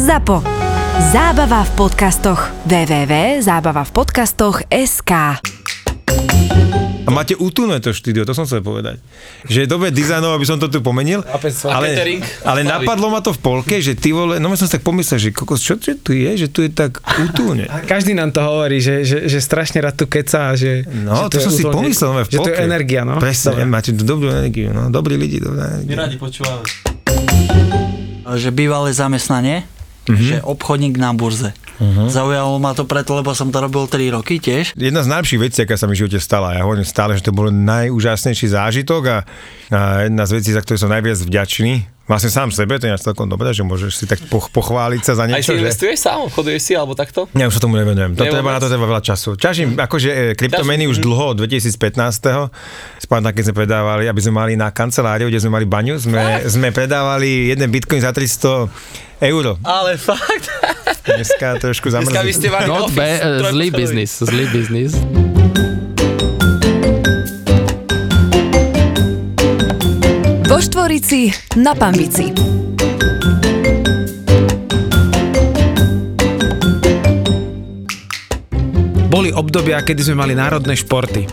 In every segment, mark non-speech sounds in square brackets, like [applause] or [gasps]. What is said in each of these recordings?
ZAPO. Zábava v podcastoch. www.zábavavpodcastoch.sk A máte útulné to štúdio, to som chcel povedať. Že je dobre dizajnov, aby som to tu pomenil, ale, ale napadlo ma to v polke, že ty vole, no ja som si tak pomyslel, že kokos, čo, čo tu je, že tu je tak útulne. [laughs] Každý nám to hovorí, že, že, že strašne rád tu keca a že, No, že to, som je si pomyslel no, v Že to polke. je energia, no. Presne, Dobre. máte tu dobrú energiu, no, dobrí lidi, dobrá My energia. radi počúvame. že bývalé zamestnanie, že obchodník na burze. Zaujalo ma to preto, lebo som to robil 3 roky tiež. Jedna z najlepších vecí, aká sa mi v živote stala, ja hovorím stále, že to bol najúžasnejší zážitok a, a jedna z vecí, za ktoré som najviac vďačný, vlastne sám sebe, to je celkom dobré, že môžeš si tak poch- pochváliť sa za Aj niečo, si že... investuješ sám, obchoduješ si alebo takto? Ja už sa tomu nevenujem. To treba, na to treba veľa času. Čažím, akože e, kryptomeny už dlho, od 2015. Spomínam, keď sme predávali, aby sme mali na kanceláriu, kde sme mali baňu, sme, sme predávali jeden bitcoin za 300 eur. Ale fakt. Dneska trošku Dneska vy ste zamrzli. mali Not office, bad, uh, zlý biznis, zlý biznis. Vo Štvorici na Pambici. Boli obdobia, kedy sme mali národné športy.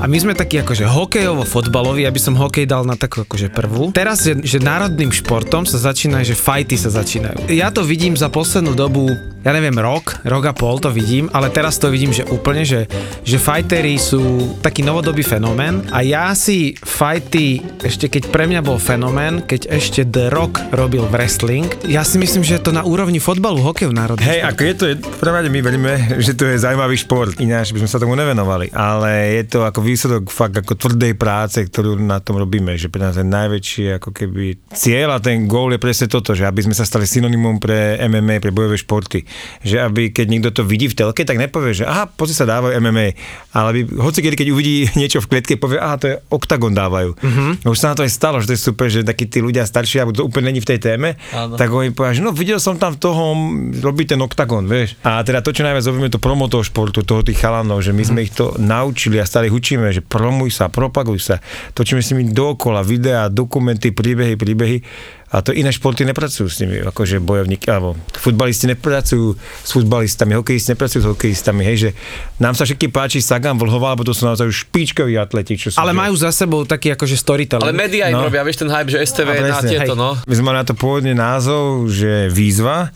A my sme takí akože hokejovo-fotbaloví, aby som hokej dal na takú akože prvú. Teraz, že, že národným športom sa začína, že fajty sa začínajú. Ja to vidím za poslednú dobu, ja neviem, rok, rok a pol to vidím, ale teraz to vidím, že úplne, že, že fajtery sú taký novodobý fenomén a ja si fajty, ešte keď pre mňa bol fenomén, keď ešte The Rock robil wrestling, ja si myslím, že je to na úrovni fotbalu, hokeju národný Hej, ako je to, rade my veríme, že to je zaujímavý šport, ináč by sme sa tomu nevenovali, ale je to ako výsledok fakt ako tvrdej práce, ktorú na tom robíme, že pre nás je najväčší ako keby cieľ a ten gól je presne toto, že aby sme sa stali synonymom pre MMA, pre bojové športy. Že aby keď niekto to vidí v telke, tak nepovie, že aha, pozri sa dávajú MMA, ale by, hoci kedy, keď uvidí [laughs] niečo v klietke, povie, aha, to je oktagon dávajú. Uh-huh. Už sa na to aj stalo, že to je super, že takí tí ľudia starší, alebo to úplne není v tej téme, Áno. tak oni povedia, že no videl som tam toho, robí ten oktagon, vieš. A teda to, čo najviac robíme, to promo toho športu, toho tých chalanov, že my sme ich to naučili a stále ich učíme, že promuj sa, propaguj sa. Točíme s nimi dookola, videá, dokumenty, príbehy, príbehy. A to iné športy nepracujú s nimi, akože bojovníky, alebo futbalisti nepracujú s futbalistami, hokejisti nepracujú s hokejistami, hej, že nám sa všetky páči Sagan, Vlhová, lebo to sú naozaj už špičkoví atleti, čo sú. Ale že- majú za sebou taký akože storytelling. Ale médiá im No. robia, vieš ten hype, že STV A na tieto, hej. no. My sme mali na to pôvodne názov, že výzva,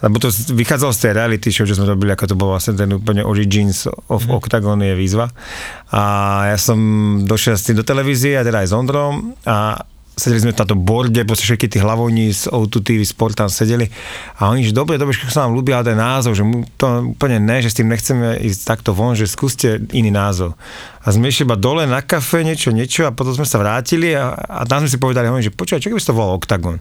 lebo to vychádzalo z tej reality show, čo sme robili, ako to bol vlastne ten úplne origins of Mhm. Octagon je výzva. A ja som došiel s tým do televízie, a teda aj s Ondrom a sedeli sme na tom borde, proste všetky tí hlavovní z O2 TV Sport tam sedeli a oni, že dobre, dobre, sa nám ľúbi, ale ten názov, že mu to úplne ne, že s tým nechceme ísť takto von, že skúste iný názov. A sme išli iba dole na kafe, niečo, niečo a potom sme sa vrátili a, a tam sme si povedali, hovorím, že počúvaj, čo keby si to volal Octagon?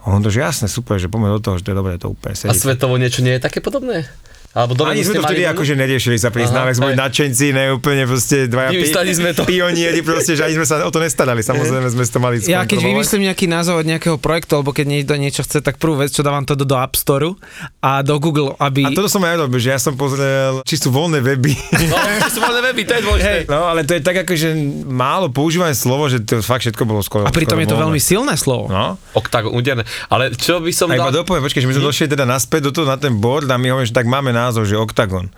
A on to, že jasne, super, že poďme do toho, že to je dobré, to úplne A sedí. svetovo niečo nie je také podobné? Alebo dole Ani sme to vtedy akože neriešili sa na sme boli nadšenci, ne úplne proste dvaja Vymysleli sme to. pionieri, proste, že ani sme sa o to nestarali, samozrejme sme si to mali Ja keď vymyslím nejaký názov od nejakého projektu, alebo keď niekto niečo chce, tak prvú vec, čo dávam to do, do App Store a do Google, aby... A toto som aj robil, že ja som pozrel, či sú voľné weby. No, to sú voľné weby, to je dôležité. No, ale to je tak akože málo používané slovo, že to fakt všetko bolo skoro. a pritom skoro je to voľné. veľmi silné slovo. No. Oktagon, úderné. Ale čo by som A iba dal... dopoviem, počkaj, že my sme došli teda naspäť do toho na ten board a my hovoríme, že tak máme názov, že Octagon.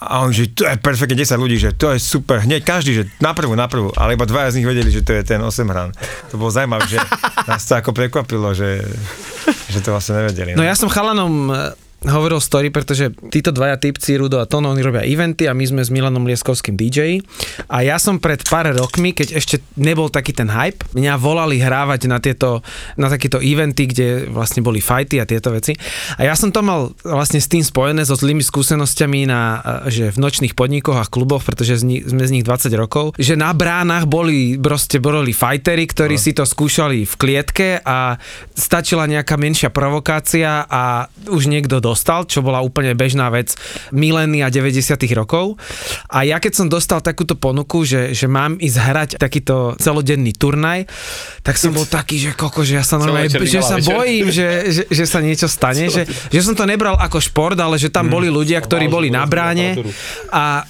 A on, že to je perfektne 10 ľudí, že to je super. Hneď každý, že na prvú, na prvú. Ale iba dvaja z nich vedeli, že to je ten 8 hran. To bolo zaujímavé, že nás to ako prekvapilo, že, že to vlastne nevedeli. No ja som chalanom hovoril story, pretože títo dvaja typci, Rudo a Tono, oni robia eventy a my sme s Milanom Lieskovským DJ. A ja som pred pár rokmi, keď ešte nebol taký ten hype, mňa volali hrávať na tieto, na takéto eventy, kde vlastne boli fighty a tieto veci. A ja som to mal vlastne s tým spojené so zlými skúsenosťami na, e, že v nočných podnikoch a kluboch, pretože z ni- sme z nich 20 rokov, že na bránach boli proste boli fightery, ktorí si to skúšali v klietke a stačila nejaká menšia provokácia a už niekto dostal, čo bola úplne bežná vec milénia 90 rokov. A ja keď som dostal takúto ponuku, že, že mám ísť hrať takýto celodenný turnaj, tak som bol taký, že koko, že ja sa normálne, že sa večer. bojím, že, že, že sa niečo stane, [laughs] že, že som to nebral ako šport, ale že tam boli ľudia, ktorí boli na bráne a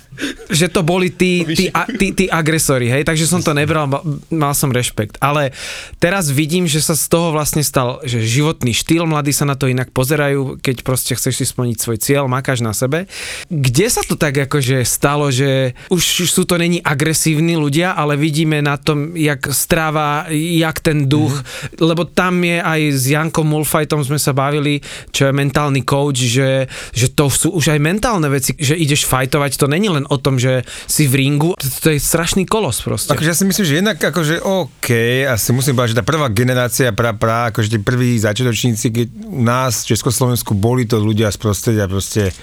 že to boli tí, tí, a, tí, tí agresori, hej, takže som to nebral, mal, som rešpekt. Ale teraz vidím, že sa z toho vlastne stal, že životný štýl, mladí sa na to inak pozerajú, keď proste chceš si splniť svoj cieľ, makáš na sebe. Kde sa to tak akože stalo, že už sú to není agresívni ľudia, ale vidíme na tom, jak stráva, jak ten duch, mm-hmm. lebo tam je aj s Jankom Mulfajtom sme sa bavili, čo je mentálny coach, že, že to sú už aj mentálne veci, že ideš fajtovať, to není len o tom, že si v ringu, to, to je strašný kolos proste. Akože ja si myslím, že jednak akože OK, asi musím povedať, že tá prvá generácia, pra, pra, akože tí prví začiatočníci, keď u nás v Československu boli to ľudia z prostredia proste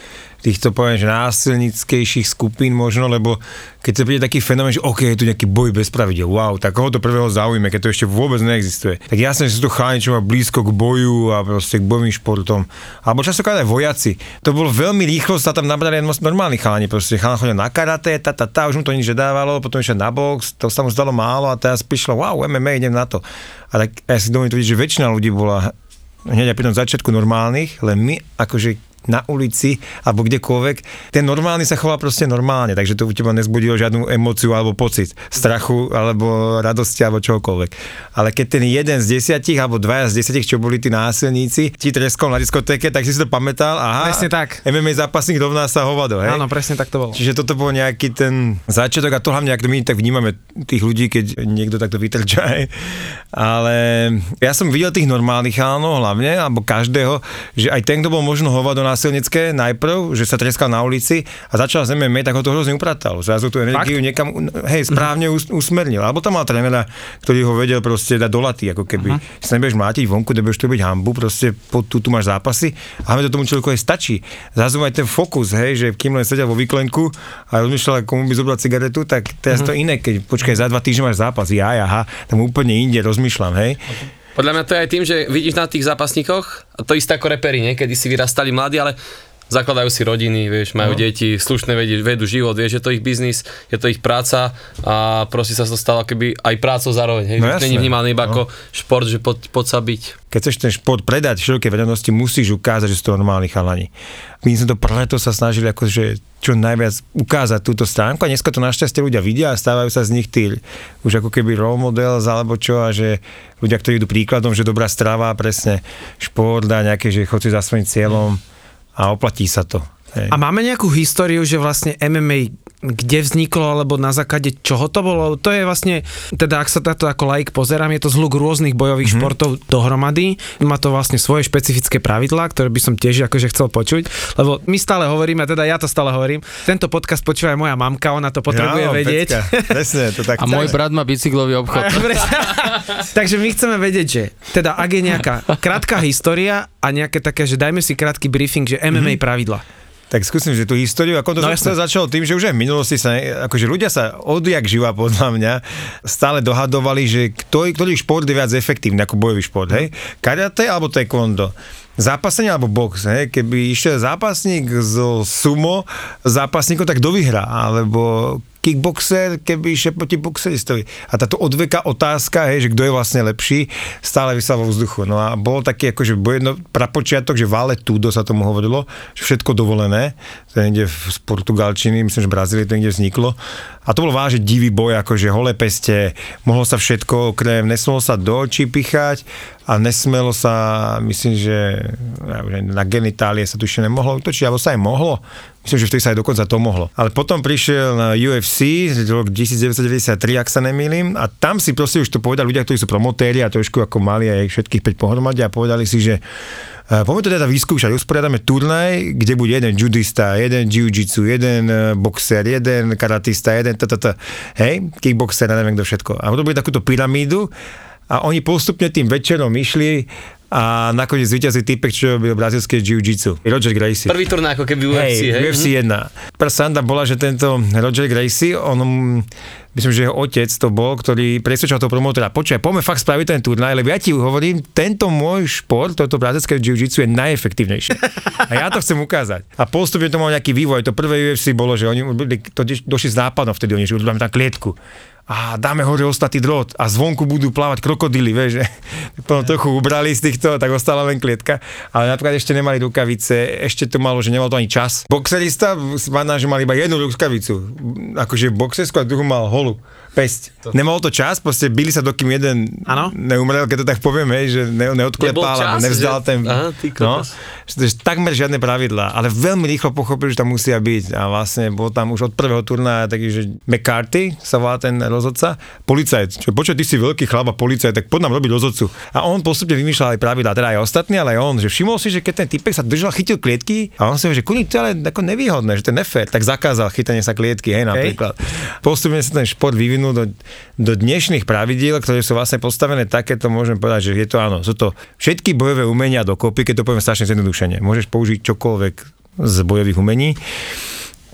týchto poviem, že násilnickejších skupín možno, lebo keď sa príde taký fenomén, že OK, je tu nejaký boj bez pravidel, wow, tak koho to prvého zaujíme, keď to ešte vôbec neexistuje. Tak jasné, že sú to chalani, čo má blízko k boju a proste k bojovým športom. Alebo častokrát aj vojaci. To bolo veľmi rýchlo, sa tam nabrali normálni chalani, proste chalani chodia na karate, ta, ta, ta, už mu to nič nedávalo, potom ešte na box, to sa mu zdalo málo a teraz prišlo, wow, MMA, idem na to. A tak ja si dovolím že väčšina ľudí bola hneď pri tom začiatku normálnych, len my akože na ulici alebo kdekoľvek, ten normálny sa chová proste normálne, takže to u teba nezbudilo žiadnu emóciu alebo pocit strachu alebo radosti alebo čokoľvek. Ale keď ten jeden z desiatich alebo dvaja z desiatich, čo boli tí násilníci, ti treskol na diskotéke, tak si si to pamätal, aha, Presne tak. MMA zápasník rovná sa hovado, hej? Áno, presne tak to bolo. Čiže toto bol nejaký ten začiatok a to hlavne, ak my tak vnímame tých ľudí, keď niekto takto vytrča. hej. Ale ja som videl tých normálnych chalanov hlavne, alebo každého, že aj ten, kto bol možno hovado násilnické najprv, že sa treskal na ulici a začal z MMA, tak ho to hrozne upratalo. Zrazu tú energiu niekam, hej, správne us- usmernil. Alebo tam mal trénera, ktorý ho vedel proste dať do laty, ako keby uh-huh. si nebudeš mlátiť vonku, nebudeš to byť hambu, proste po, tu, tu máš zápasy a to tomu človeku aj stačí. Zrazu aj ten fokus, hej, že kým len sedel vo výklenku a rozmýšľal, komu by zobral cigaretu, tak teraz uh-huh. to iné, keď počkaj, za dva týždne máš zápas, ja, aha, tam úplne inde rozmýšľam, hej. Podľa mňa to je aj tým, že vidíš na tých zápasníkoch, to isté ako reperi, nie? kedy si vyrastali mladí, ale zakladajú si rodiny, vieš, majú no. deti, slušné vedú, vedú život, vieš, je to ich biznis, je to ich práca a proste sa to stalo keby aj prácou zároveň, hej, No není vnímaný iba no. ako šport, že poď, poď sa byť. keď chceš ten šport predať širokej verejnosti, musíš ukázať, že sú to normálni chalani. My sme to preto sa snažili akože čo najviac ukázať túto stránku a dneska to našťastie ľudia vidia a stávajú sa z nich tí už ako keby role models alebo čo a že ľudia, ktorí idú príkladom, že dobrá strava, presne šport a nejaké, že chodci za svojím cieľom a oplatí sa to. Hej. A máme nejakú históriu, že vlastne MMA kde vzniklo, alebo na základe čoho to bolo? To je vlastne, teda ak sa táto ako laik pozerám, je to zhluk rôznych bojových mm-hmm. športov dohromady. Má to vlastne svoje špecifické pravidlá, ktoré by som tiež akože chcel počuť, lebo my stále hovoríme, teda ja to stále hovorím, tento podcast počúva aj moja mamka, ona to potrebuje Áno, vedieť. Presne, to tak. A môj brat má bicyklový obchod. [laughs] Takže my chceme vedieť, že teda ak je nejaká krátka história a nejaké také, že dajme si krátky briefing, že MMA mm-hmm. pravidla. Tak skúsim, že tú históriu, ako to No jasné. začalo tým, že už aj v minulosti sa, akože ľudia sa odjak živa [laughs] podľa mňa stále dohadovali, že ktorý, ktorý šport je viac efektívny ako bojový šport, hej? Karate alebo taekwondo? Zápasenie alebo box, hej? Keby išiel zápasník zo sumo zápasníkom, tak kto vyhrá? Alebo kickboxer, keby išiel proti boxeristovi. A táto odveka otázka, hej, že kto je vlastne lepší, stále vysela vo vzduchu. No a bolo taký akože jedno prapočiatok, že vale tudo sa tomu hovorilo, že všetko dovolené, to je z Portugalčiny, myslím, že v Brazílii to niekde vzniklo. A to bol vážne divý boj, akože holé peste, mohlo sa všetko, okrem, nesmelo sa do očí pichať a nesmelo sa, myslím, že na genitálie sa tu ešte nemohlo utočiť, alebo sa aj mohlo. Myslím, že vtedy sa aj dokonca to mohlo. Ale potom prišiel na UFC, rok 1993, ak sa nemýlim, a tam si proste už to povedali ľudia, ktorí sú promotéri a trošku ako mali aj všetkých 5 pohromadí a povedali si, že Uh, poďme to teda vyskúšať. Usporiadame turnaj, kde bude jeden judista, jeden jiu-jitsu, jeden eh, boxer, jeden karatista, jeden tata, hej, kickboxer, neviem kto všetko. A bude takúto pyramídu a oni postupne tým večerom išli a nakoniec zvíťazil typek, čo robil brazilské jiu-jitsu. Roger Gracie. Prvý turnaj ako keby UFC, Hej, hej? UFC 1. Prvá sanda bola, že tento Roger Gracie, on, mm, myslím, že jeho otec to bol, ktorý presvedčal toho promotora, počkaj, poďme fakt spraviť ten turnaj, lebo ja ti hovorím, tento môj šport, toto brazilské jiu-jitsu je najefektívnejšie. A ja to chcem ukázať. A postupne to mal nejaký vývoj. To prvé UFC bolo, že oni to došli s nápadom vtedy, oni že urobíme tam klietku. A dáme hore ostatný drôt a zvonku budú plávať krokodily, vieš, že? Potom trochu ubrali z týchto, tak ostala len klietka, ale napríklad ešte nemali rukavice, ešte to malo, že nemal to ani čas. Boxerista, že mal iba jednu rukavicu, akože boxersku a druhú mal holu. Pesť. Nemal to čas, proste byli sa dokým jeden Áno. neumrel, keď to tak poviem, hej, že ne, neodklepal čas, alebo nevzdal že- ten... Aha, no, takmer žiadne pravidlá, ale veľmi rýchlo pochopil, že tam musia byť. A vlastne bol tam už od prvého turnaja taký, že McCarthy sa volá ten rozhodca, policajt, čo počuj, ty si veľký chlap a policajt, tak poď nám robiť rozhodcu. A on postupne vymýšľal aj pravidlá, teda aj ostatní, ale aj on, že všimol si, že keď ten typek sa držal, chytil klietky a on si hovorí, že kurník, to ale ako nevýhodné, že to je nefér, tak zakázal chytanie sa klietky, hej, napríklad. Postupne sa ten šport vyvinul do, do dnešných pravidiel, ktoré sú vlastne postavené také, to môžem povedať, že je to áno, sú to všetky bojové umenia dokopy, keď to poviem strašne zjednodušene. Môžeš použiť čokoľvek z bojových umení,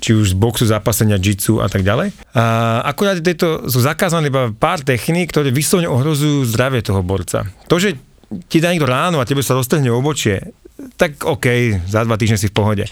či už z boxu, zápasenia, jitsu a tak ďalej. A akurát tieto sú zakázané iba pár techník, ktoré vyslovene ohrozujú zdravie toho borca. To, že ti dá niekto ráno a tebe sa roztrhne obočie, tak OK, za dva týždne si v pohode.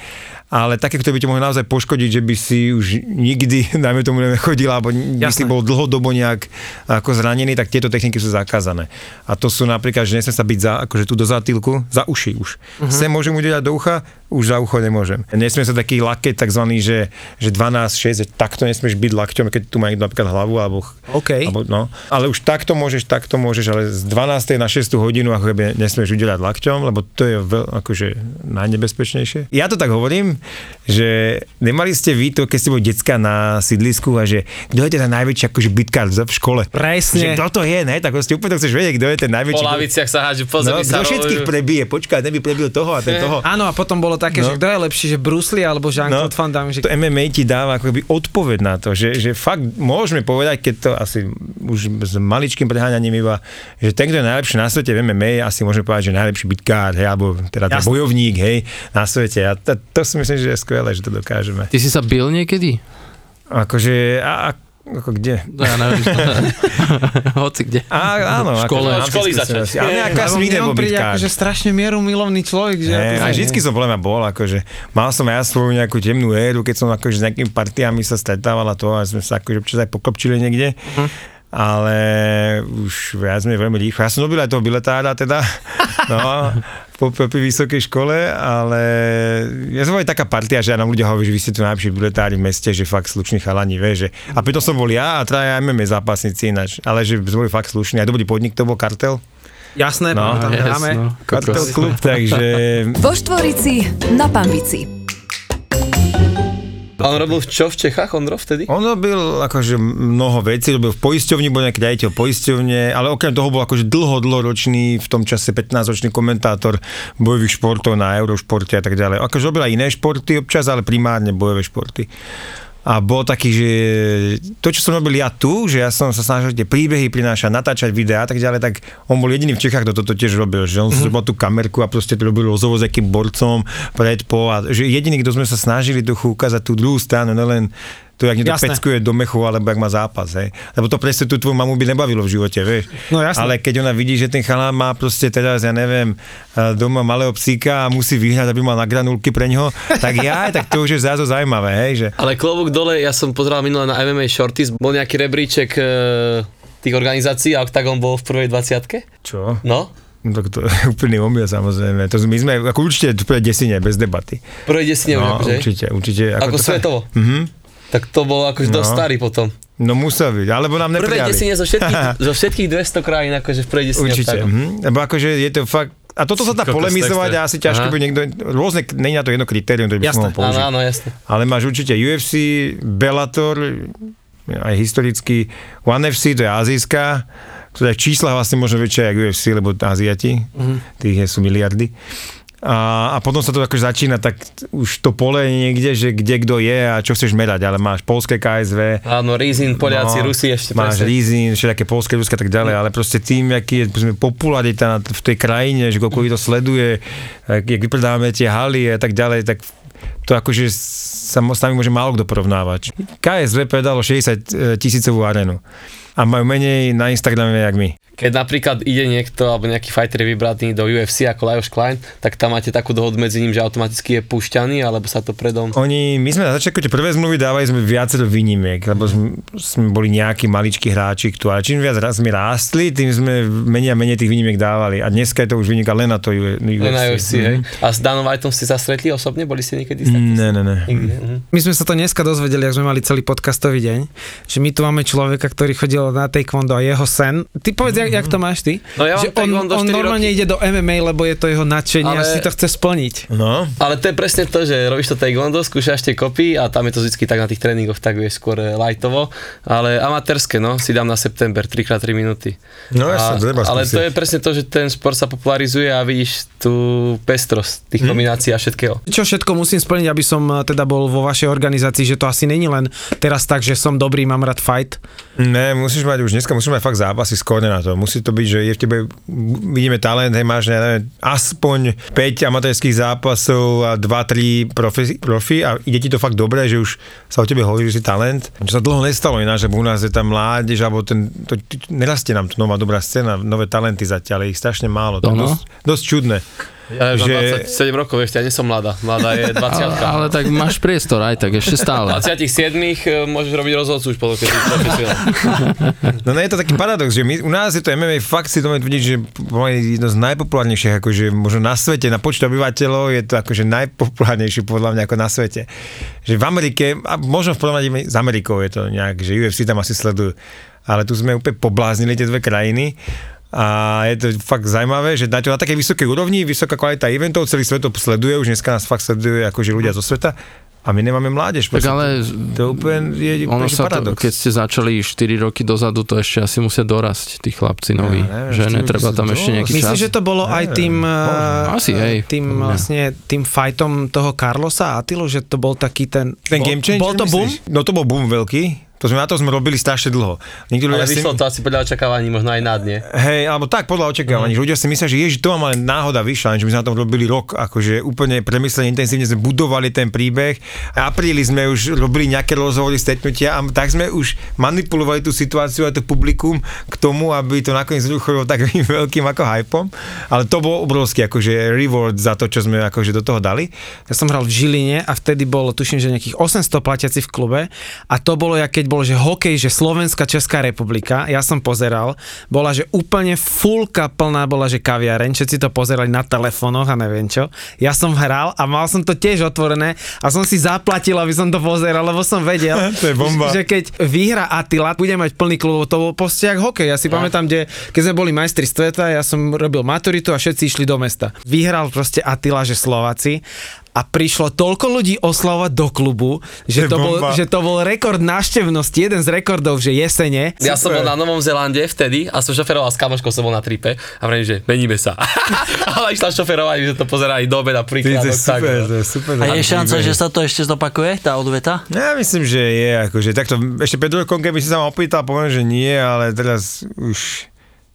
Ale také, ktoré by ti mohli naozaj poškodiť, že by si už nikdy, [laughs] dajme tomu, nechodil, alebo by si Jasné. bol dlhodobo nejak ako zranený, tak tieto techniky sú zakázané. A to sú napríklad, že nesmie sa byť za, akože tu do zatýlku, za uši už. Uh-huh. Sem môžem udeľať do ucha, už za ucho nemôžem. Nesmie sa taký laket takzvaný, že, že 12, 6, že takto nesmieš byť lakťom, keď tu má niekto napríklad hlavu, alebo, OK. alebo no. Ale už takto môžeš, takto môžeš, ale z 12. na 6 hodinu ako keby nesmieš udeľať lakťom, lebo to je veľ, akože najnebezpečnejšie. Ja to tak hovorím, že nemali ste vy to, keď ste boli decka na sídlisku a že kto je ten najväčší akože bitkár v škole? Presne. Že kto to je, ne? Tak ste úplne chceš vedieť, kto je ten Po najväčší. laviciach sa hádžu, po No, zemi sa kto všetkých prebije, počkaj, ten by prebil toho a ten toho. [laughs] Áno, a potom bolo také, No. že kto je lepší, že Bruce Lee alebo Jean-Claude Van Damme, že to MMA ti dáva ako keby odpoveď na to, že, že fakt môžeme povedať, keď to asi už s maličkým preháňaním iba, že ten, kto je najlepší na svete v MMA, asi môžeme povedať, že najlepší bitkár, hej, alebo teda bojovník, hej, na svete. A to, to si myslím, že je skvelé, že to dokážeme. Ty si sa bil niekedy? Akože, a, a ako kde? No ja neviem. [laughs] Hoci kde. Á, áno, V škole. akože, Od školy mám začať. Ale nejak on bol príde bitkár. akože strašne mierumilovný človek, že... Ne, ako a vždycky som podľa mňa bol, akože mal som aj ja svoju nejakú temnú éru, keď som akože s nejakými partiami sa stretával a to a sme sa akože občas aj pokopčili niekde. Ale už viac menej veľmi rýchlo. Ja som robil aj toho biletára teda, [laughs] no, po, po, po vysokej škole, ale ja som bol aj taká partia, že nám ľudia hovorí, že vy ste tu najlepší biletári v meste, že fakt slušní chalani, vieš, že. A preto som bol ja a traja MMA zápasníci ináč, ale že boli fakt slušní. Aj dobrý podnik, to bol kartel. Jasné, No, tam yes, hráme. no. Kartel klub, takže Vo Štvorici na Pambici. A on robil v čo v Čechách, Ondro, vtedy? On robil akože mnoho vecí, robil v poisťovni, bol nejaký riaditeľ poisťovne, ale okrem toho bol akože dlho, dlhoročný, v tom čase 15-ročný komentátor bojových športov na Eurošporte a tak ďalej. Akože robil aj iné športy občas, ale primárne bojové športy. A bol taký, že to, čo som robil ja tu, že ja som sa snažil tie príbehy prinášať, natáčať videá a tak ďalej, tak on bol jediný v Čechách, kto toto tiež robil, že on mm-hmm. robil tú kamerku a proste to robil rozhovor s akým borcom pred po a že jediný, kto sme sa snažili trochu ukázať tú druhú stranu, nelen to, jak niekto peckuje do mechu, alebo jak má zápas, hej. Lebo to presne tú tvoju mamu by nebavilo v živote, vieš. No jasné. Ale keď ona vidí, že ten chalán má proste teraz, ja neviem, eh, doma malého psíka a musí vyhrať, aby mal na granulky pre ňoho, tak ja, [laughs] tak to už je zrazu zaujímavé, hej, že Ale klobúk dole, ja som pozeral minule na MMA Shorties, bol nejaký rebríček e, tých organizácií a tak on bol v prvej 20 čo? No, No, tak to je [laughs] úplný omyl, samozrejme. To my sme, ako určite pre desine, bez debaty. prvej desine už No, akože. určite, určite. Ako to sa- svetovo. Mhm. Tak to bol akože dosť No. starý potom. No musel byť, alebo nám neprijali. desine zo všetkých, [laughs] zo všetkých 200 krajín, akože v prvej desine. Určite, mhm. lebo akože je to fakt, a toto sa dá Kokos, polemizovať je a asi ťažko Aha. by niekto, rôzne, není na to jedno kritérium, ktoré by som Jasné. mohol použiť. Áno, áno, jasne. Ale máš určite UFC, Bellator, aj historicky One FC, to je azijská, ktorá v číslach vlastne možno väčšia ako UFC, lebo Aziati, Mhm. tých je, sú miliardy. A, a potom sa to akože začína, tak už to pole niekde, že kde kto je a čo chceš merať, ale máš polské KSV, Áno, Rizin, Poliaci, Rusi ešte máš presne. Rizin, všetké polské, ruské a tak ďalej, ale proste tým, aký je povedzme, popularita v tej krajine, že koľko to sleduje, jak, jak vypredávame tie haly a tak ďalej, tak to akože sa s nami môže málo kto porovnávať. KSV predalo 60 tisícovú arenu a majú menej na Instagrame, jak my. Keď napríklad ide niekto alebo nejaký fighter je vybratý do UFC ako Lajos Klein, tak tam máte takú dohodu medzi ním, že automaticky je púšťaný, alebo sa to predom... Oni, my sme na začiatku tie prvé zmluvy dávali sme viacero výnimiek, lebo sme, sme boli nejakí maličkí hráči, tu, ale čím viac raz sme rástli, tým sme menej a menej tých výnimiek dávali. A dneska je to už výnimka len na to UFC. Len na UFC, hej. A s Danom Whiteom ste sa stretli osobne? Boli ste niekedy stretli? Ne, ne, ne. Mhm. My sme sa to dneska dozvedeli, ak sme mali celý podcastový deň, že my tu máme človeka, ktorý chodil na taekwondo a jeho sen. Ty povedz, jak, jak to máš ty? No ja že on, on 4 normálne roky. ide do MMA, lebo je to jeho nadšenie a Ale- si to chce splniť. No, Ale to je presne to, že robíš to taekwondo, skúšaš tie kopy a tam je to vždy tak na tých tréningoch, tak vieš skôr eh, lightovo, ale amatérske, no, si dám na september, 3x3 minúty. No, A- jasne, treba ale skúsiť. to je presne to, že ten šport sa popularizuje a vidíš tú pestrosť tých Hm? kombinácií a všetkého. Čo všetko musím splniť, aby som eh, teda bol vo vašej organizácii, že to asi není len teraz tak, že som dobrý, mám rád fight. Ne, musíš mať už dneska, musíš mať fakt zápasy z na to. Musí to byť, že je v tebe, vidíme talent, hej, máš, neviem, aspoň 5 amatérských zápasov a 2-3 profi, profi a ide ti to fakt dobre, že už sa o tebe hovorí, že si talent. Čo sa dlho nestalo ináč, že u nás je tam mládež, alebo ten, to, to, nerastie nám tu nová dobrá scéna, nové talenty zatiaľ, ich strašne málo. To je To no. dosť, dosť čudné. Ja už Že- mám 27 rokov, ešte ja nie som mladá. Mladá je 20 [laughs] Ale, ale tak máš priestor aj tak ešte stále. 27 eh, môžeš robiť rozhodcu už potom, keď si profesionál. [laughs] No je to taký paradox, že my, u nás je to MMA fakt si to môžem tvrdím, že jedno z najpopulárnejších, akože možno na svete, na počet obyvateľov je to akože najpopulárnejší podľa mňa ako na svete. Že v Amerike, a možno v porovnaní s Amerikou je to nejak, že UFC tam asi sledujú, ale tu sme úplne pobláznili tie dve krajiny a je to fakt zaujímavé, že na, to na takej vysokej úrovni, vysoká kvalita eventov, celý svet to sleduje, už dneska nás fakt sleduje akože ľudia zo sveta a my nemáme mládež. Tak proste. ale to úplne je ono sa to, paradox. keď ste začali 4 roky dozadu, to ešte asi musia dorasť, tí chlapci noví. Ja neviem, že netreba tam ešte nejaký dosť. čas. Že to bolo aj tým, eh, Asi, hej, tým vlastne tým fightom toho Carlosa a Atilu, že to bol taký ten... Ten bol, game changer, Bol to boom? myslíš? No to bol boom veľký. To sme na to sme robili strašne dlho. Ale ľudia si, vyšlo to asi podľa očakávaní, možno aj na dne. hej, alebo tak podľa očakávaní, že ľudia si myslia, že ježi, to mám ale náhoda vyšla, lenže my sme na tom robili rok, akože úplne premyslene, intenzívne sme budovali ten príbeh. A apríli sme už robili nejaké rozhovory, stretnutia a tak sme už manipulovali tú situáciu a to publikum k tomu, aby to nakoniec zruchilo takým [laughs] veľkým ako hypom. Ale to bol obrovský akože reward za to, čo sme akože do toho dali. Ja som hral v Žiline a vtedy bolo, tuším, že nejakých 800 platiaci v klube a to bolo, ja keď bolo, že hokej, že Slovenská Česká republika, ja som pozeral, bola, že úplne fullka plná bola, že kaviareň, všetci to pozerali na telefónoch a neviem čo. Ja som hral a mal som to tiež otvorené a som si zaplatil, aby som to pozeral, lebo som vedel, [laughs] To je bomba. že keď vyhra Attila, bude mať plný klub, to bol proste jak hokej. Ja si pamätám, kde, keď sme boli majstri sveta, ja som robil maturitu a všetci išli do mesta. Vyhral proste Attila, že Slováci a prišlo toľko ľudí oslavovať do klubu, že To bol, že to bol rekord návštevnosti, jeden z rekordov, že jesene. Ja som bol na Novom Zelande vtedy a som šoferoval s kamoškou, som bol na tripe a vrajím, že meníme sa. [laughs] Ale išla šoferovať, že to pozerali do obeda To príkladok. je super, to je super. A je šanca, že sa to ešte zopakuje, tá odveta? Ja myslím, že je, akože takto, ešte pred rokom, keby si sa ma opýtal, poviem, že nie, ale teraz už...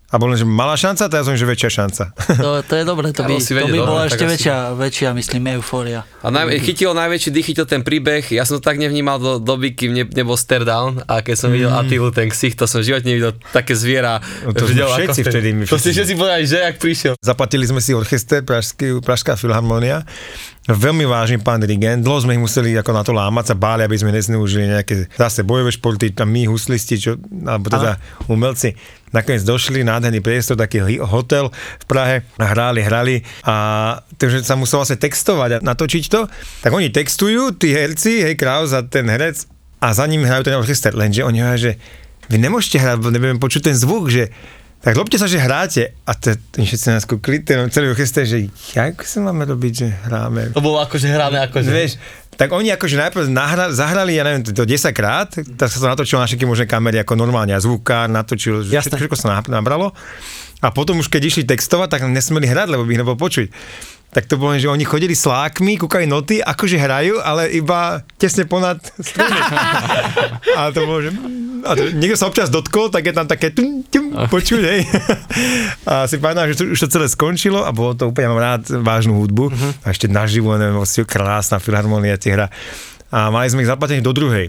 A bolo, že malá šanca, teraz som, že väčšia šanca. [laughs] To, to je dobre, to by, to by dobre, bola ešte asi- väčšia, väčšia, myslím, eufória. A naj, chytilo najväčší dých, chytil ten príbeh, ja som to tak nevnímal do doby, kým ne, nebol stare down a keď som videl Attilu, ten ksich, to som v živote nevidel také zviera. No to sme videl, ako všetci ten- vtedy, my To si všetci. všetci povedali, že jak prišiel. Zaplatili sme si orchester, Pražský, Pražská filharmonia. Veľmi vážny pán dirigent, dlho sme ich museli ako na to lámať, sa báli, aby sme nezneužili nejaké zase bojové športy, tam my huslisti, čo, alebo teda umelci. Nakoniec došli, nádherný priestor, taký hotel v Prahe, a hrali, a takže sa muselo vlastne textovať a natočiť to. Tak oni textujú, tí herci, hej, Kraus a ten herec a za ním hrajú ten orchester, lenže oni hovoria, že vy nemôžete hrať, nebudeme počuť ten zvuk, že tak robte sa, že hráte. A to všetci nás kúkli, ten celý orchester, že jak sa máme robiť, že hráme. To bolo akože hrané, akože. Vieš, tak oni akože najprv nahra, zahrali, ja neviem, to 10 krát, tak sa to natočilo na všetky možné kamery ako normálne a zvukár natočil, že Jasné. všetko, všetko sa na- nabralo. A potom už keď išli textovať, tak nesmeli hrať, lebo by ich nebolo počuť. Tak to bolo, že oni chodili s lákmi, kúkali noty, akože hrajú, ale iba tesne ponad struny. [laughs] a to bolo, že... A to, niekto sa občas dotkol, tak je tam také tum, tum, počuť, hej. A si pamätám, že to, už to celé skončilo a bolo to úplne, mám rád vážnu hudbu. Uh-huh. A ešte naživo, neviem, vlastne krásna filharmonia, tie hra. A mali sme ich zaplatených do druhej.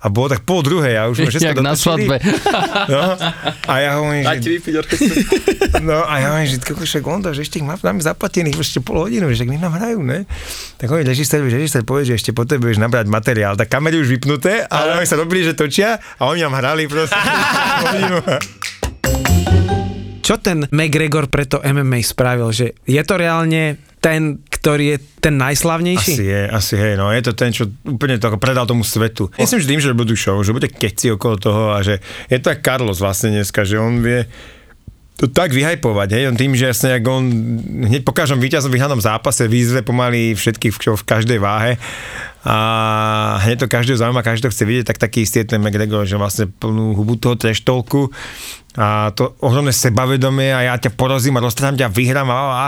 A bolo tak pol druhej a už sme všetko Jak na svadbe. No, a ja hovorím, že, vypiť no, a ja hovorím, že koko, však on to, že ešte ich má- máme zaplatených ešte pol hodinu, že nech nám hrajú, ne? Tak hovorím, režisér, režisér povie, že ešte potrebuješ nabrať materiál. Tak kamery už vypnuté, ale oni sa robili, že točia a oni nám hrali proste. Čo ten McGregor pre to MMA spravil? Že je to reálne ten, ktorý je ten najslavnejší? Asi je, asi hej, no je to ten, čo úplne to predal tomu svetu. Myslím, že tým, že budú show, že bude keci okolo toho a že je to tak Carlos vlastne dneska, že on vie to tak vyhajpovať, hej, on tým, že jasne, ako on hneď po každom víťazom vyhranom zápase výzve pomaly všetkých v, v každej váhe a hneď to každého zaujíma, každý to chce vidieť, tak taký istý je ten McGregor, že vlastne plnú hubu toho treštolku a to ohromné sebavedomie a ja ťa porozím a roztrhám ťa, vyhrám a, a,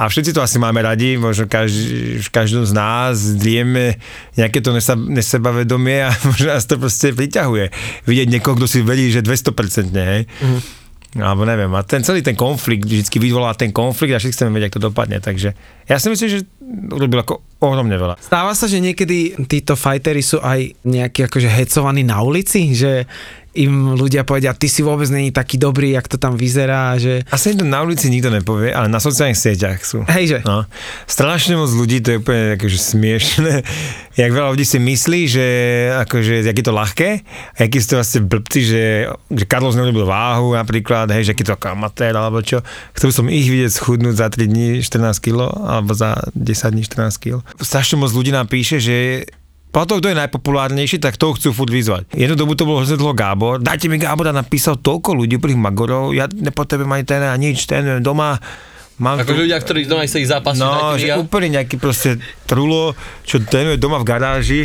a všetci to asi máme radi, možno každý, v každom z nás zlieme nejaké to nesa, nesebavedomie a [laughs] možno nás to proste priťahuje. Vidieť niekoho, kto si verí, že 200% hej. Mm-hmm. Alebo neviem, a ten celý ten konflikt vždy vyvolá ten konflikt a všetci chceme vedieť, ako to dopadne, takže ja si myslím, že urobil ako ohromne veľa. Stáva sa, že niekedy títo fightery sú aj nejakí akože hecovaní na ulici, že im ľudia povedia, ty si vôbec není taký dobrý, jak to tam vyzerá, že... Asi to na ulici nikto nepovie, ale na sociálnych sieťach sú. Hejže. No, strašne moc ľudí, to je úplne akože smiešné, [laughs] jak veľa ľudí si myslí, že akože, jak je to ľahké, a sú to vlastne blbci, že, že Carlos neurobil váhu napríklad, hej, že aký to ako amatér, alebo čo. Chcel som ich vidieť schudnúť za 3 dní 14 kg, alebo za 10 dní 14 kg. Strašne moc ľudí nám píše, že podľa toho, kto je najpopulárnejší, tak toho chcú furt vyzvať. Jednu dobu to bolo hrozne dlho Gábor. Dajte mi Gábora, napísal toľko ľudí, úplných magorov, ja nepotrebujem ani ten a nič, ten doma Mám Ako ľudia, ktorí doma sa ich zápasí, No, že úplne nejaký proste trulo, čo trénuje doma v garáži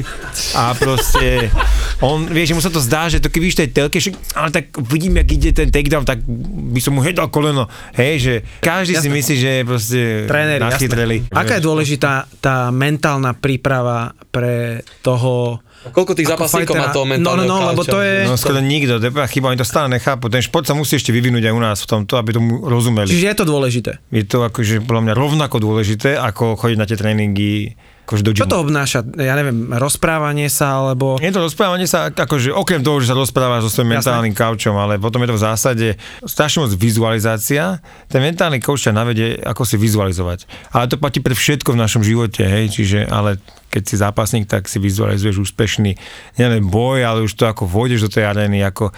a proste [laughs] on, vieš, že mu sa to zdá, že to keď vidíš tej telke, že, ale tak vidím, jak ide ten takedown, tak by som mu hneď dal koleno. Hej, že každý si myslí, že je proste Tréneri, nachytreli. Aká je dôležitá tá mentálna príprava pre toho Koľko tých zápasníkov má fightera- toho No, mentálneho no, no, lebo to je... No skoro nikto, to je chyba, oni to stále nechápu. Ten šport sa musí ešte vyvinúť aj u nás v tomto, aby tomu rozumeli. Čiže je to dôležité. Je to akože podľa mňa rovnako dôležité, ako chodiť na tie tréningy akože do Čo gymu. to obnáša? Ja neviem, rozprávanie sa, alebo... Je to rozprávanie sa, akože okrem toho, že sa rozprávaš so svojím mentálnym kaučom, ale potom je to v zásade strašne moc vizualizácia. Ten mentálny kauč ťa navedie, ako si vizualizovať. Ale to platí pre všetko v našom živote, hej, čiže, ale keď si zápasník, tak si vizualizuješ úspešný, nielen boj, ale už to ako vôjdeš do tej arény, ako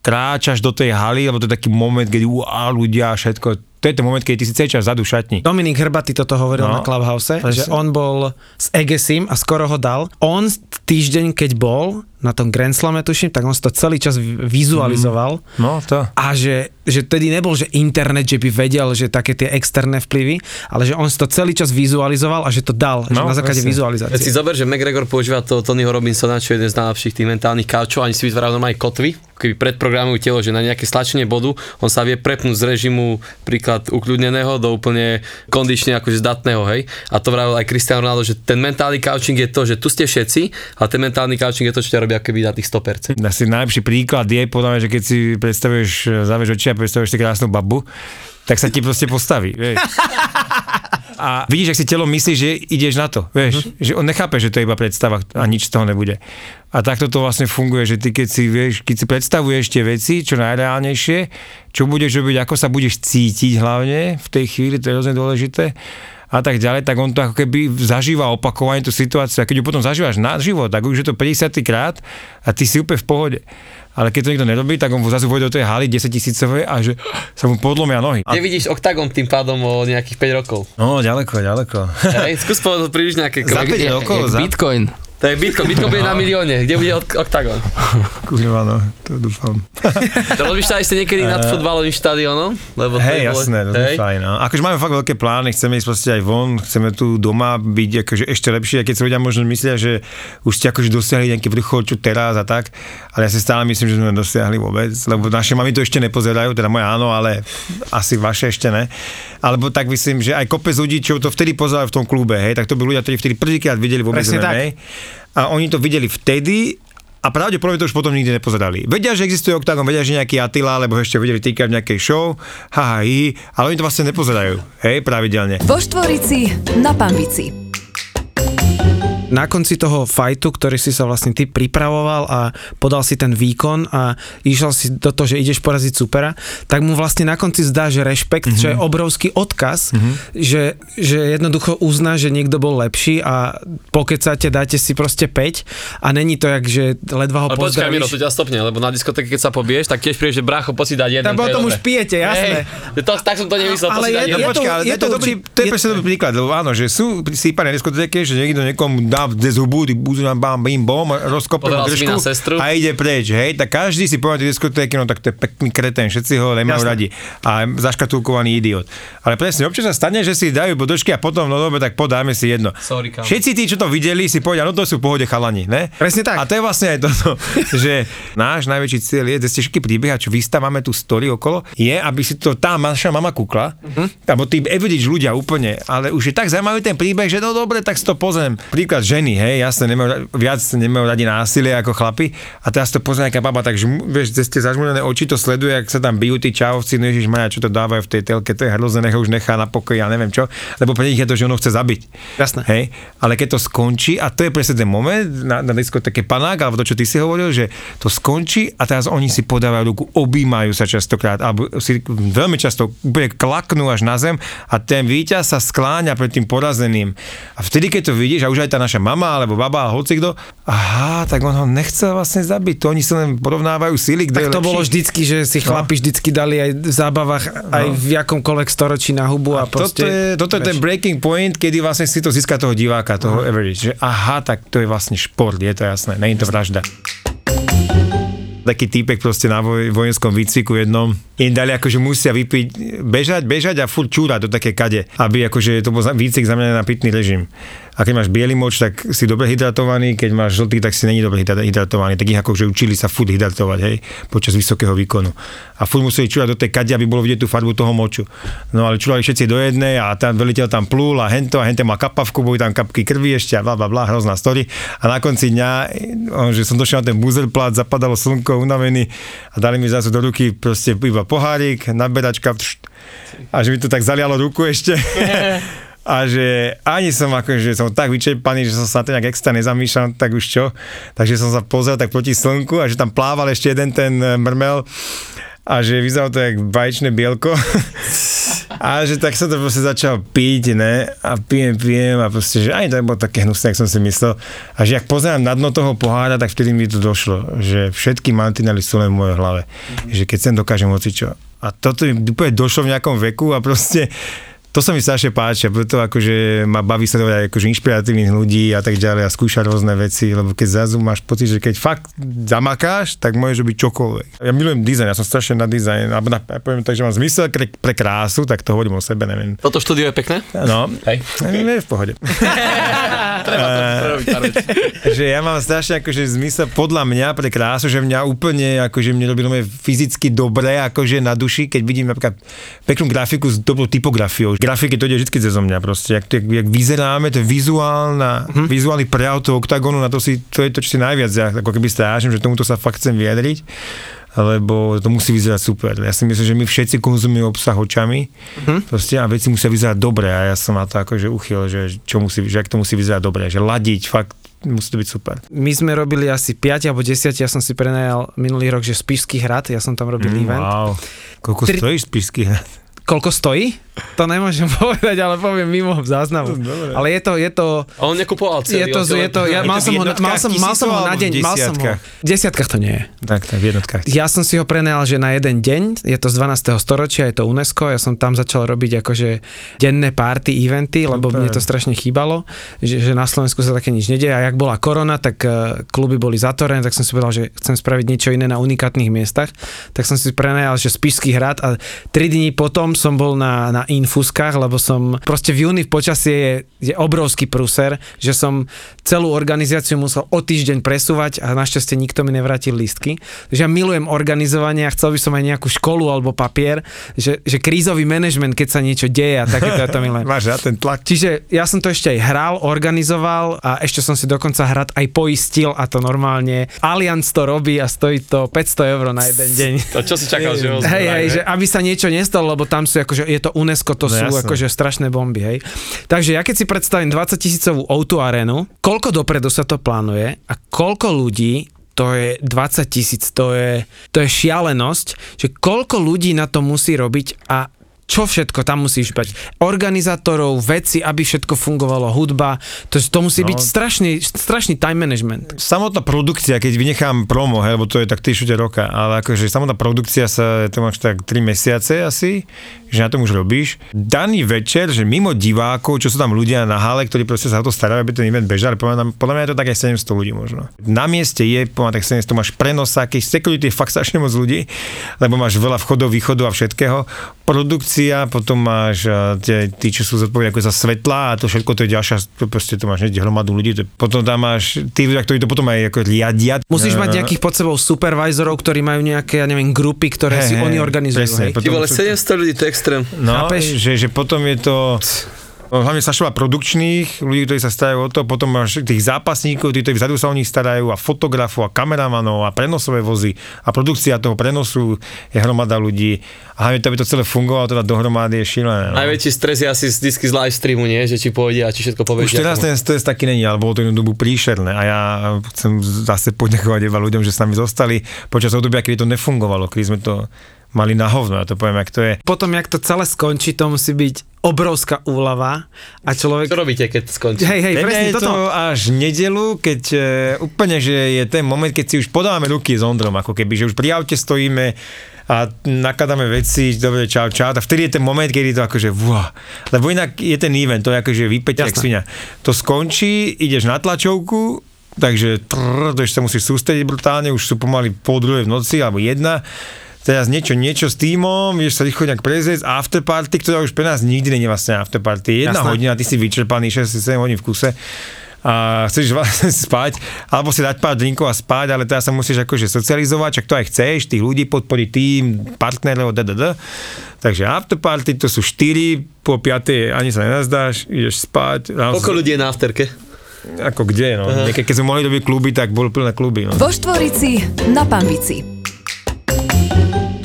kráčaš do tej haly, lebo to je taký moment, keď uá, ľudia všetko, to je ten moment, keď ty si celý čas v šatni. Dominik Hrbaty toto hovoril No. na Clubhouse, Presne. že on bol s Egesim a skoro ho dal. On týždeň, keď bol na tom Grand Slame, tuším, tak on si to celý čas vi- vizualizoval. No to. A že, že tedy nebol, že internet, že by vedel, že také tie externé vplyvy, ale že on si to celý čas vizualizoval a že to dal, že No, na základe presne. Veď si vizualizácie. zober, že McGregor používa to Tonyho Robinsona, čo je jeden z najlepších tých mentálnych kaučov, ani si vytvárajú normálne kotvy, keby predprogramujú telo, že na nejaké stlačenie bodu on sa vie prepnúť z režimu príklad ukľudneného do úplne kondične akože zdatného, hej. A to vravil aj Cristiano Ronaldo, že ten mentálny coaching je to, že tu ste všetci, a ten mentálny coaching je to, čo ťa robí ako keby na tých 100%. Asi najlepší príklad je, podľa mňa, že keď si predstavuješ, zavieš oči a predstavuješ si krásnu babu, tak sa ti proste postaví, vieš. [laughs] A vidíš, ak si telo myslí, že ideš na to, vieš, že on nechápe, že to je iba predstava a nič z toho nebude. A takto to vlastne funguje, že ty keď si, vieš, keď si predstavuješ tie veci, čo najreálnejšie, čo budeš robiť, ako sa budeš cítiť hlavne v tej chvíli, to je hrozne dôležité, a tak ďalej, tak on to ako keby zažíva opakovane tú situáciu. A keď ju potom zažívaš na život, tak už je to 50 krát a ty si úplne v pohode. Ale keď to nikto nerobí, tak on zase vôjde do tej haly 10 tisícovej a že [gasps] sa mu podlomia nohy. A, Kde vidíš Octagon tým pádom o nejakých 5 rokov? no, ďaleko, ďaleko. Hej, skús povedať príliš nejaké Za kroky. 5 rokov, Jak za... Bitcoin. To je Bitcoin, Bitcoin bude na [laughs] milióne. Kde bude Oct- Octagon? Kurva, no, to dúfam. To rozmýšľali ste niekedy nad futbalovým štadiónom? Lebo Hej, bolo- jasné, to je fajn. No. Akože máme fakt veľké plány, chceme ísť proste aj von, chceme tu doma byť akože ešte lepšie, keď si ľudia možno myslia, že už ste akože dosiahli nejaký vrchol, čo teraz a tak, ale ja si stále myslím, že sme dosiahli vôbec, lebo naše mami to ešte nepozerajú, teda moje áno, ale asi vaše ešte ne. Alebo tak myslím, že aj kopec ľudí, čo to vtedy pozerali v tom klube, hej, tak to by ľudia, ktorí vtedy prvýkrát videli vôbec Presne tak. A oni to videli vtedy a pravdepodobne to už potom nikdy nepozerali. Vedia, že existuje Octagon, vedia, že nejaký Attila, alebo ešte videli týkať v nejakej show, haha, ale oni to vlastne nepozerajú, hej, pravidelne. Vo Štvorici na Pambici. Na konci toho fajtu, ktorý si sa vlastne ty pripravoval a podal si ten výkon a išiel si do toho, že ideš poraziť supera, tak mu vlastne na konci zdá, že rešpekt, mm-hmm. čo je obrovský odkaz, mm-hmm. že, že jednoducho uzná, že niekto bol lepší a pokecate, dáte si proste 5 a není to jak, že ledva ho Ale počkaj, Miro, pozdravíš. to ťa stopne, lebo na diskotéke, keď sa pobiješ, tak tiež prídeš, že brácho, poď si dať jeden. Tak to je potom už pijete, jasné. Hej, to, tak som to nemyslel, Ale je- je jeden. to- ale to, je to, dobrý, to je je- presne dobrý príklad, lebo áno, že sú sípané diskotéke, že niekto niekomu dá cez hubu, ty budú nám bám, bim, bom, rozkope mu Pozeral si mi držku a ide preč, hej, tak každý si povie diskotéke, no tak to je pekný kreten, všetci ho nemajú radi a zaškatulkovaný idiot. Ale presne, občas sa stane, že si dajú bodočky a potom, no dobre, tak podáme si jedno. Sorry, kámo. Všetci tí, čo to videli, si povedia, no to sú v pohode chalani, ne? Presne tak. A to je vlastne aj toto, [laughs] že náš najväčší cieľ je, že ste všetky príbehy, a čo vystávame tú story okolo, je, aby si to tá naša mama kúkla, uh-huh. alebo tí average ľudia úplne, ale už je tak zaujímavý ten príbeh, že no dobre, tak si to pozriem. Príklad ženy, hej, jasne, nemajú, viac nemajú radi násilie ako chlapi, a teraz to pozrie nejaká baba, takže vieš, ste zažmulené oči, to sleduje, ak sa tam bijú tí čavovci, no Ježiš Maja, čo to dávajú v tej telke, to je hrozné, nech už nechá na pokoji, ja neviem čo, lebo pre nich je to, že ono chce zabiť. Jasné. Hej, ale keď to skončí, a to je presne ten moment na, na diskotéke panák, alebo to, čo ty si hovoril, že to skončí a teraz oni si podávajú ruku, objímajú sa častokrát, alebo si veľmi často úplne klaknú až na zem a ten víťaz sa skláňa pred tým porazeným. A vtedy, keď to vidíš, a už aj tá naša mama, alebo baba, alebo hocikto, aha, tak on ho nechcel vlastne zabiť, to oni sa len porovnávajú síly, kto Tak to lepší. bolo vždycky, že si chlapi vždycky dali aj v zábavách, aj v jakomkoľvek storočí na hubu a, toto proste... je, toto je ten breaking point, kedy vlastne si to získa toho diváka, toho average. Že aha, tak to je vlastne šport, je to jasné, je to vražda. Taký týpek proste na voj, vojenskom výcviku jednom, im dali akože musia vypiť, bežať, bežať a furt čúrať do také kade, aby akože to bol výcvik zameraný na pitný režim. A keď máš biely moč, tak si dobre hydratovaný, keď máš žltý, tak si není dobre hydra- hydratovaný. Tak ich akože učili sa furt hydratovať, hej, počas vysokého výkonu. A furt museli čúrať do tej kade, aby bolo vidieť tú farbu toho moču. No ale čúrali všetci do jednej a tam veliteľ tam plul a hento a hente má kapavku, boli tam kapky krvi ešte a bla bla bla, hrozná story. A na konci dňa, že som došiel na ten buzerplát, zapadalo slnko, unavený a dali mi zase do ruky proste iba pohárik, naberačka a že mi to tak zalialo ruku ešte. [laughs] A že ani som akože som tak vyčerpaný, že som sa na to nejak extra nezamýšľal, tak už čo. Takže som sa pozrel tak proti slnku a že tam plával ešte jeden ten eh, mrmel a že vyzeralo to jak baječné bielko. [laughs] A že tak som to proste začal piť, ne? A pijem, pijem a proste, že ani to nebolo také hnusné, jak som si myslel. A že ak pozerám na dno toho pohára, tak vtedy mi to došlo, že všetky mantinely sú len v mojej hlave. Že keď sem dokážem hocičo. A toto mi úplne došlo v nejakom veku a proste to sa mi strašne páči a preto akože ma baví sledovať aj akože inšpiratívnych ľudí a tak ďalej a skúšať rôzne veci, lebo keď zrazu máš pocit, že keď fakt zamakáš, tak môžeš robiť čokoľvek. Ja milujem dizajn, ja som strašne na dizajn, alebo na, ja poviem tak, že mám zmysel pre, pre krásu, tak to hovorím o sebe, neviem. Toto štúdio je pekné? No, Hej. nie, v pohode. [laughs] Treba to robiť pár vecí. že ja mám strašne akože zmysel podľa mňa pre krásu, že mňa úplne akože mne robí fyzicky dobre akože na duši, keď vidím napríklad peknú grafiku s dobrou typografiou. Grafiky to ide vždy cez mňa proste, jak, jak, jak vyzeráme, to je vizuálna, hm. vizuálny prejav toho oktagonu, na to, si, to je to, čo si najviac ja ako keby strážim, že tomuto sa fakt chcem vyjadriť lebo to musí vyzerať super. Ja si myslím, že my všetci konzumujeme obsah očami uh-huh. proste, a veci musia vyzerať dobre a ja som na to akože uchyl, že, čo musí, že ak to musí vyzerať dobre, že ladiť, fakt musí to byť super. My sme robili asi 5 alebo 10, ja som si prenajal minulý rok, že Spišský hrad, ja som tam robil mm, event. Wow. Koľko Tri- stojí Spišský hrad? Koľko stojí? To nemôžem [laughs] povedať, ale poviem mimo záznamu. Dobre. Ale je to, je to, A on nekupoval celý. je to, je to, ja mal v som ho, na- mal som, mal som ho na deň, v mal som ho, v desiatkách to nie je. Tak, tak, v jednotkách. Ja som si ho prenajal, že na jeden deň, je to z 12. storočia, je to UNESCO, ja som tam začal robiť akože denné party, eventy, lebo Super. mne to strašne chýbalo, že, že na Slovensku sa také nič nedieje a jak bola korona, tak eh, kluby boli zatvorené, tak som si povedal, že chcem spraviť niečo iné na unikátnych miestach, tak som si prenajal, že Spišský hrad a 3 dní potom som bol na, na infuskách, lebo som proste v júni v počasie je, je obrovský prúser, že som celú organizáciu musel o týždeň presúvať a našťastie nikto mi nevrátil lístky. Takže ja milujem organizovanie a chcel by som aj nejakú školu alebo papier, že, že krízový manažment, keď sa niečo deje a takéto ja to milujem. [laughs] Máš rád ten tlak? Čiže ja som to ešte aj hral, organizoval a ešte som si dokonca hrad aj poistil a to normálne. Allianz to robí a stojí to 500 eur na jeden deň. A čo si čakal, že [laughs] ho Hej, hej, že aby sa niečo nestalo, lebo tam tam sú akože, je to UNESCO, to No sú jasné. akože strašné bomby, hej. Takže ja keď si predstavím 20 tisícovú O2 arénu, koľko dopredu sa to plánuje a koľko ľudí to je 20 tisíc, to je, to je šialenosť, že koľko ľudí na to musí robiť a čo všetko tam musíš mať. Organizátorov, veci, aby všetko fungovalo, hudba, to, to musí No. byť strašný, strašný time management. Samotná produkcia, keď vynechám promo, hej, lebo to je tak 3 roka, ale akože samotná produkcia sa, to máš tak 3 mesiace asi, že na tom už robíš. Daný večer, že mimo divákov, čo sú tam ľudia na hale, ktorí proste sa o to starajú, aby ten event bežal, podľa mňa, podľa mňa je to tak aj 700 ľudí možno. Na mieste je, podľa tak 700, máš prenosáky, security je fakt strašne moc ľudí, lebo máš veľa vchodov, východov a všetkého. Produkcia, potom máš a, tie, tí, čo sú zodpovední ako za svetla a to všetko to je ďalšia, to proste to máš hneď hromadu ľudí. To, potom tam máš tí ľudia, ktorí to potom aj ako riadia. Musíš mať Eh, nejakých pod sebou supervisorov, ktorí majú nejaké, ja neviem, grupy, ktoré Hej, si hej, oni organizujú. presne, hej. potom Ty vole, sú- 700 ľudí, to je extrém. No, Chápeš? že, že potom je to... Hlavne sa produkčných ľudí, ktorí sa starajú o to, potom máš tých zápasníkov, tí, ktorí vzadu sa o nich starajú, a fotografov, a kameramanov, a prenosové vozy, a produkcia toho prenosu je hromada ľudí. A hlavne to, aby to celé fungovalo teda dohromady je šílené. No. Najväčší stres je asi z disky z live streamu, nie? Že či pôjde a či všetko Už povie. teraz ten stres taký není, ale bolo to jednu dobu príšerné a ja chcem zase poďakovať iba ľuďom, že s nami zostali počas obdobia, kedy to nefungovalo, kedy sme to mali na hovno, ja to poviem, jak to je. Potom, jak to celé skončí, to musí byť obrovská úlava a človek... Čo robíte, keď skončí? Hej, hej, presne je toto. to až nedelu, keď e, úplne, že je ten moment, keď si už podávame ruky s Ondrom, ako keby, že už pri aute stojíme a nakladáme veci, dobre, čau, čau, a vtedy je ten moment, kedy to akože, wow. Lebo inak je ten event, to je akože Jasné. svinia. To skončí, ideš na tlačovku, takže trrr, to ešte sa musíš sústrediť brutálne, už sú pomaly pol druhej v noci, alebo jedna, teraz niečo, niečo s týmom, vieš sa rýchlo nejak prezrieť, afterparty, ktorá už pre nás nikdy nie je vlastne afterparty. Jedna Jasné. hodina, ty si vyčerpaný 6-7 hodín v kuse a chceš [laughs] vlastne spať, alebo si dať pár drinkov a spať, ale teraz sa musíš akože socializovať, čak to aj chceš, tých ľudí podporiť tým, partnerov, ddd. Takže afterparty to sú 4, po 5 ani sa nenazdáš, ideš spať. Koľko ľudí je na afterke? Ako kde, no. Niekedy, keď sme mohli robiť kluby, tak boli plné kluby. No. Vo Štvorici na Pambici.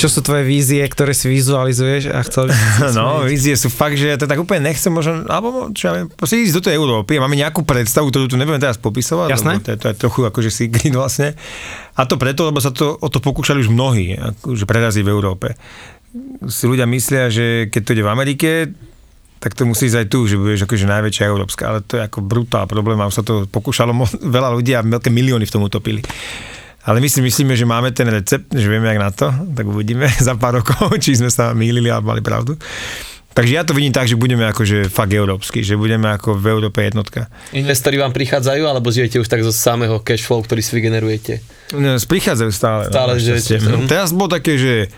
Čo sú tvoje vízie, ktoré si vizualizuješ a chcel by si [laughs] No, vízie sú fakt, že ja to tak úplne nechcem možno, alebo čo ja viem, proste ísť do tej Európy. Máme nejakú predstavu, ktorú tu nebudem teraz popisovať, Jasné. to, je, to je trochu akože secret vlastne. A to preto, lebo sa to, o to pokúšali už mnohí, akože preraziť v Európe. Si ľudia myslia, že keď to ide v Amerike, tak to musí ísť aj tu, že budeš akože najväčšia európska, ale to je ako brutál problém a už sa to pokúšalo mo- [laughs] veľa ľudí a veľké milióny v tom utopili. Ale my si myslíme, že máme ten recept, že vieme jak na to, tak uvidíme [laughs] za pár rokov, [laughs] či sme sa mýlili alebo mali pravdu. Takže ja to vidím tak, že budeme akože fakt európsky, že budeme ako v Európe jednotka. Investori vám prichádzajú, alebo žijete už tak zo samého cash flow, ktorý si vygenerujete? No, prichádzajú stále. Stále, no, že- že- No, Teraz bolo také, že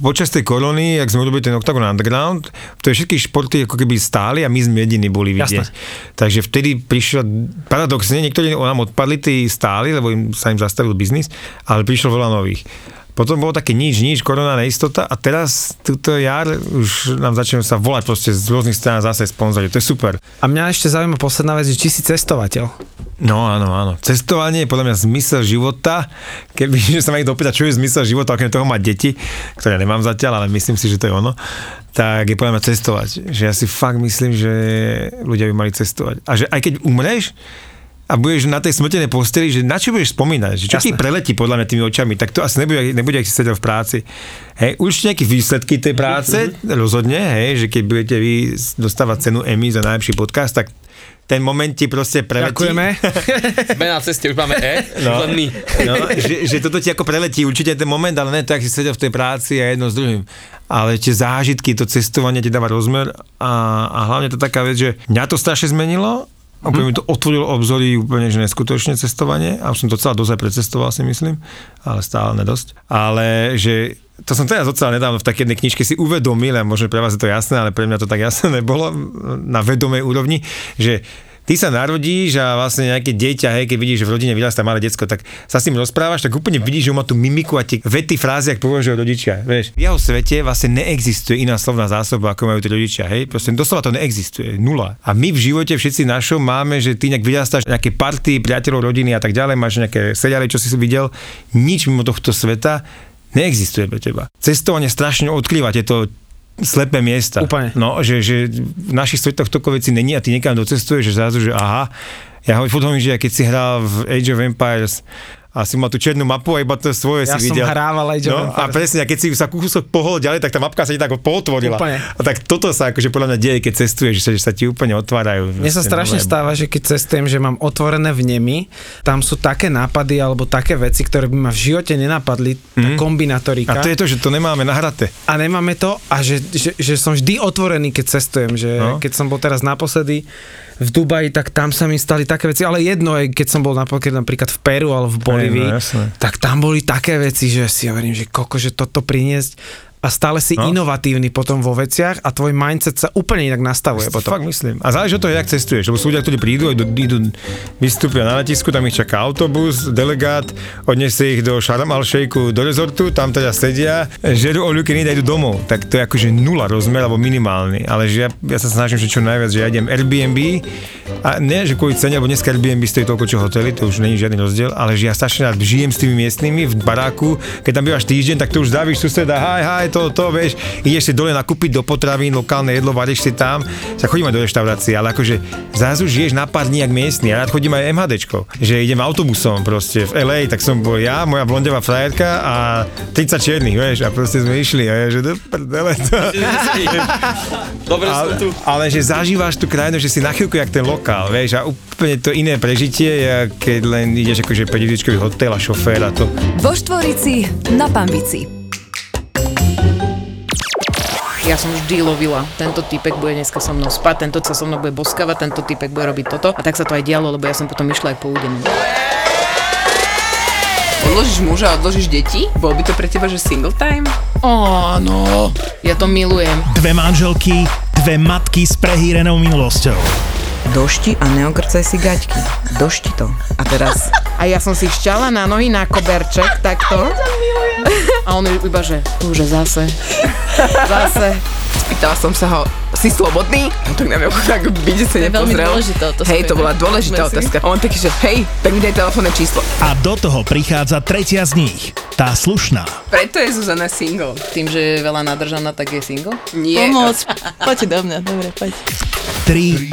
počas tej kolóny, ak sme urobili ten Octagon Underground, to je všetky športy ako keby stáli a my sme jediní boli vidieť. Takže vtedy prišiel, paradoxne, niektorí nám odpadli, tí stáli, lebo im, sa im zastavil biznis, ale prišlo veľa nových. Potom bolo také nič, nič, korona neistota a teraz túto jar už nám začnú sa volať proste z rôznych strán zase sponzori. To je super. A mňa ešte zaujíma posledná vec, že či si cestovateľ. No áno, áno. Cestovanie je podľa mňa zmysel života. Keby že [laughs] sa ma niekto opýta, čo je zmysel života, okrem toho mať deti, ktoré nemám zatiaľ, ale myslím si, že to je ono, tak je podľa mňa cestovať. Že ja si fakt myslím, že ľudia by mali cestovať. A že aj keď umreš, a budeš na tej smrtenej posteli, že na čo budeš spomínať, že čo ti Jasné. preletí podľa mňa tými očami, tak to asi nebude, nebude ak si sedel v práci. Hej, určite nejaké výsledky tej práce, rozhodne, hej, že keď budete vy dostávať cenu Emmy za najlepší podcast, tak ten moment ti proste preletí. Ďakujeme. [laughs] Sme na ceste, už máme E, No. len my. No, že, že toto ti ako preletí určite ten moment, ale ne tak si sedel v tej práci a jedno s druhým. Ale tie zážitky, to cestovanie ti dáva rozmer a, a hlavne to taká vec, že mňa to strašne zmenilo, úplne mi to otvorilo obzory úplne, že neskutočne cestovanie a už som docela dosť aj precestoval si myslím, ale stále nedosť. Ale že to som teraz docela nedávno v takej jednej knižke si uvedomil, a možno pre vás je to jasné, ale pre mňa to tak jasné [laughs] nebolo na vedomej úrovni, že ty sa narodíš a vlastne nejaké dieťa, hej, keď vidíš, že v rodine vyrastá malé decko, tak sa s ním rozprávaš, tak úplne vidíš, že má tú mimiku a tie vety, frázy, ak považujú rodičia. Vieš. V jeho svete vlastne neexistuje iná slovná zásoba, ako majú tí rodičia. Hej. Proste doslova to neexistuje. Nula. A my v živote všetci našom máme, že ty nejak vyrastáš nejaké party, priateľov, rodiny a tak ďalej, máš nejaké seriály, čo si si videl, nič mimo tohto sveta neexistuje pre teba. Cestovanie strašne odkrýva tieto slepé miesta. Úplne. No, že, že v našich svetoch toľko veci není a ty niekam docestuješ, že zrazu, že aha, ja hovorím, že keď si hral v Age of Empires, a si mal tú černú mapu a iba to svoje Ja si som videl. hrával Age of no, a presne, a keď si sa kúsok pohol ďalej, tak tá mapka sa ti tak pootvorila. Úplne. A tak toto sa akože podľa mňa deje, keď cestuješ, že sa, ti úplne otvárajú. Mne sa proste strašne nové- stáva, že keď cestujem, že mám otvorené vnemy, tam sú také nápady alebo také veci, ktoré by ma v živote nenapadli, tá kombinatorika. A to je to, že to nemáme nahraté. a nemáme to a že, že, že som vždy otvorený, keď cestujem, že no. keď som bol teraz naposledy v Dubaji, tak tam sa mi stali také veci, ale jedno je, keď som bol napríklad, napríklad v Peru alebo v Bolívii, no, tak tam boli také veci, že si hovorím, že koko, že toto priniesť a stále si No. no. inovatívny potom vo veciach a tvoj mindset sa úplne inak nastavuje To potom. fakt myslím. A záleží od toho, jak cestuješ, lebo sú ľudia, ktorí prídu, idú, idú vystúpia na letisku, tam ich čaká autobus, delegát, odniesie ich do Sharm al do rezortu, tam teda sedia, žerú oľuky, idú domov. Tak to je akože nula rozmer, alebo minimálny. Ale že ja, ja sa snažím, že čo najviac, že ja idem Airbnb a nie, že kvôli cene, lebo dneska Airbnb stojí toľko, čo hotely, to už není žiadny rozdiel, ale že ja strašne rád žijem s tými miestnymi v baráku, keď tam bývaš týždeň, tak to už zdravíš suseda, haj, haj, to, to, vieš, ideš si dole nakúpiť do potravín, lokálne jedlo, varíš si tam, sa chodíme do reštaurácie, ale akože zrazu žiješ na pár dní jak miestny, ja rád chodím aj MHDčko, že idem autobusom proste v LA, tak som bol ja, moja blondevá frajerka a 30 čiernych, vieš, a proste sme išli a ja, že do prdele to. [laughs] Dobre som Ale, tu. ale že zažívaš tú krajinu, že si na chvíľku jak ten lokál, vieš, a úplne to iné prežitie, je, keď len ideš akože pre dedičkový hotel a šofér a to. Vo Štvorici na Pambici. Ja som vždy lovila. Tento typek bude dneska so mnou spať, tento sa so mnou bude boskavať, tento typek bude robiť toto. A tak sa to aj dialo, lebo ja som potom išla aj po údenu. Odložíš muža, odložíš deti? Bol by to pre teba, že single time? Áno, ja to milujem. Dve manželky, dve matky s prehýrenou minulosťou. Došti a neokrcaj si gaťky. Došti to. A teraz... [laughs] A ja som si šťala na nohy na koberček, takto. [laughs] A on iba, že už zase. [laughs] Zase. Spýtala som sa ho, si slobodný? No tak na mňa tak byde sa je veľmi nepozrel. dôležitá otázka, Hej, to bola dôležitá otázka. A on taký, že hej, tak mi daj telefónne číslo. A do toho prichádza tretia z nich, tá slušná. Preto je Zuzana single. Tým, že je veľa nadržaná, tak je single. Nie. Pomoc. Poďte do mňa, dobre, poď. Tri